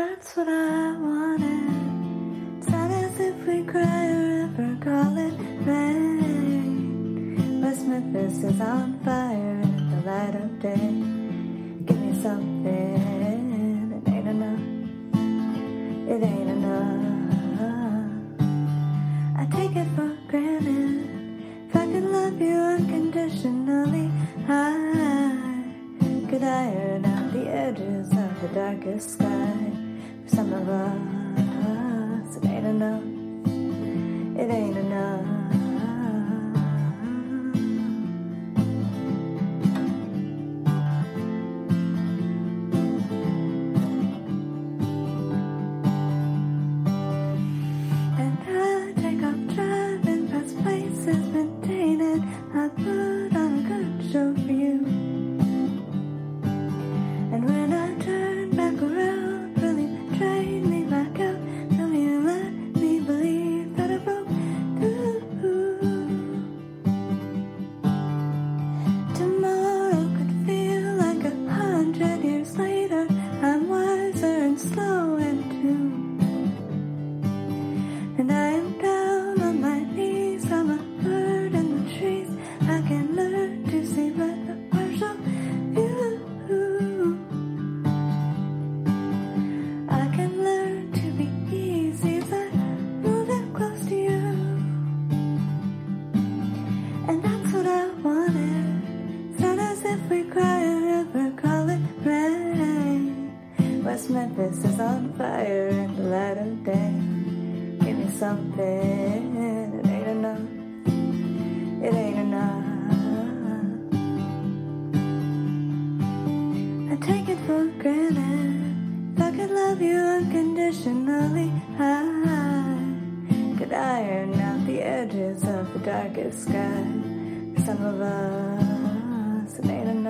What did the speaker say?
That's what I wanted. It's not as if we cry or ever call it rain. West Memphis is on fire in the light of day. Give me something, it ain't enough. It ain't enough. I take it for granted. If I could love you unconditionally, I could iron out the edges of the darkest sky. Some of us, it ain't enough. It ain't enough. And I Memphis is on fire in the light of day. Give me something, it ain't enough. It ain't enough. I take it for granted. If I could love you unconditionally, I could iron out the edges of the darkest sky. Some of us. It ain't enough.